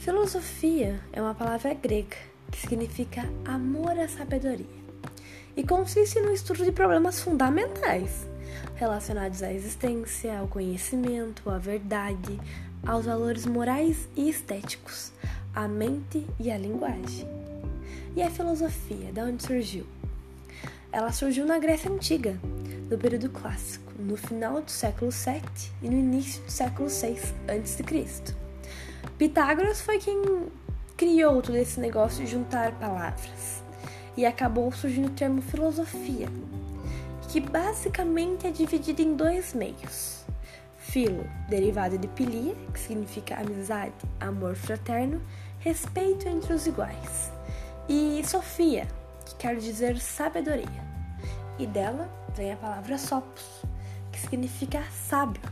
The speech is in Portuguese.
Filosofia é uma palavra grega que significa amor à sabedoria e consiste no estudo de problemas fundamentais relacionados à existência, ao conhecimento, à verdade, aos valores morais e estéticos, à mente e à linguagem. E a filosofia, de onde surgiu? Ela surgiu na Grécia Antiga, no período clássico, no final do século VII e no início do século VI a.C. Pitágoras foi quem criou todo esse negócio de juntar palavras e acabou surgindo o termo filosofia, que basicamente é dividido em dois meios. Filo, derivado de pilia, que significa amizade, amor fraterno, respeito entre os iguais. E Sofia, que quer dizer sabedoria. E dela vem a palavra sopos, que significa sábio,